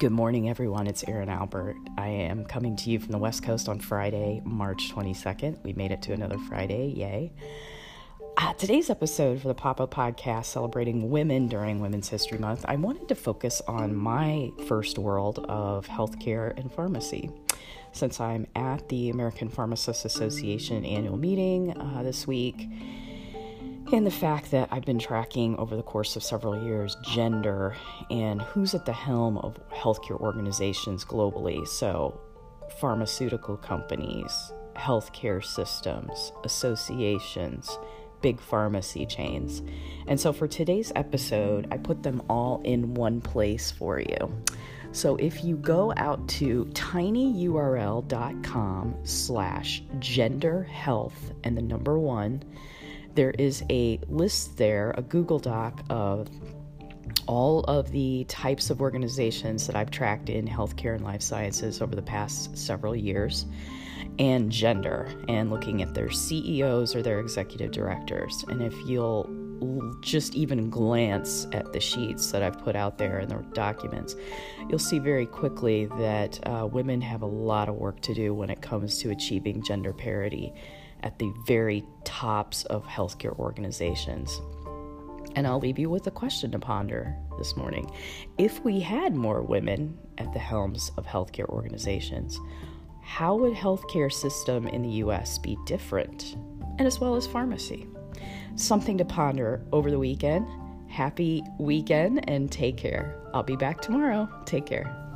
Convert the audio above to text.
Good morning, everyone. It's Erin Albert. I am coming to you from the West Coast on Friday, March 22nd. We made it to another Friday. Yay. Uh, today's episode for the Pop Up Podcast celebrating women during Women's History Month, I wanted to focus on my first world of healthcare and pharmacy. Since I'm at the American Pharmacists Association annual meeting uh, this week, and the fact that I've been tracking over the course of several years gender and who's at the helm of healthcare organizations globally. So, pharmaceutical companies, healthcare systems, associations, big pharmacy chains. And so, for today's episode, I put them all in one place for you. So if you go out to tinyurl.com slash gender health and the number one, there is a list there, a Google Doc of all of the types of organizations that I've tracked in healthcare and life sciences over the past several years, and gender, and looking at their CEOs or their executive directors. And if you'll just even glance at the sheets that I've put out there and the documents, you'll see very quickly that uh, women have a lot of work to do when it comes to achieving gender parity at the very tops of healthcare organizations. And I'll leave you with a question to ponder this morning. If we had more women at the helms of healthcare organizations, how would healthcare system in the US be different? And as well as pharmacy. Something to ponder over the weekend. Happy weekend and take care. I'll be back tomorrow. Take care.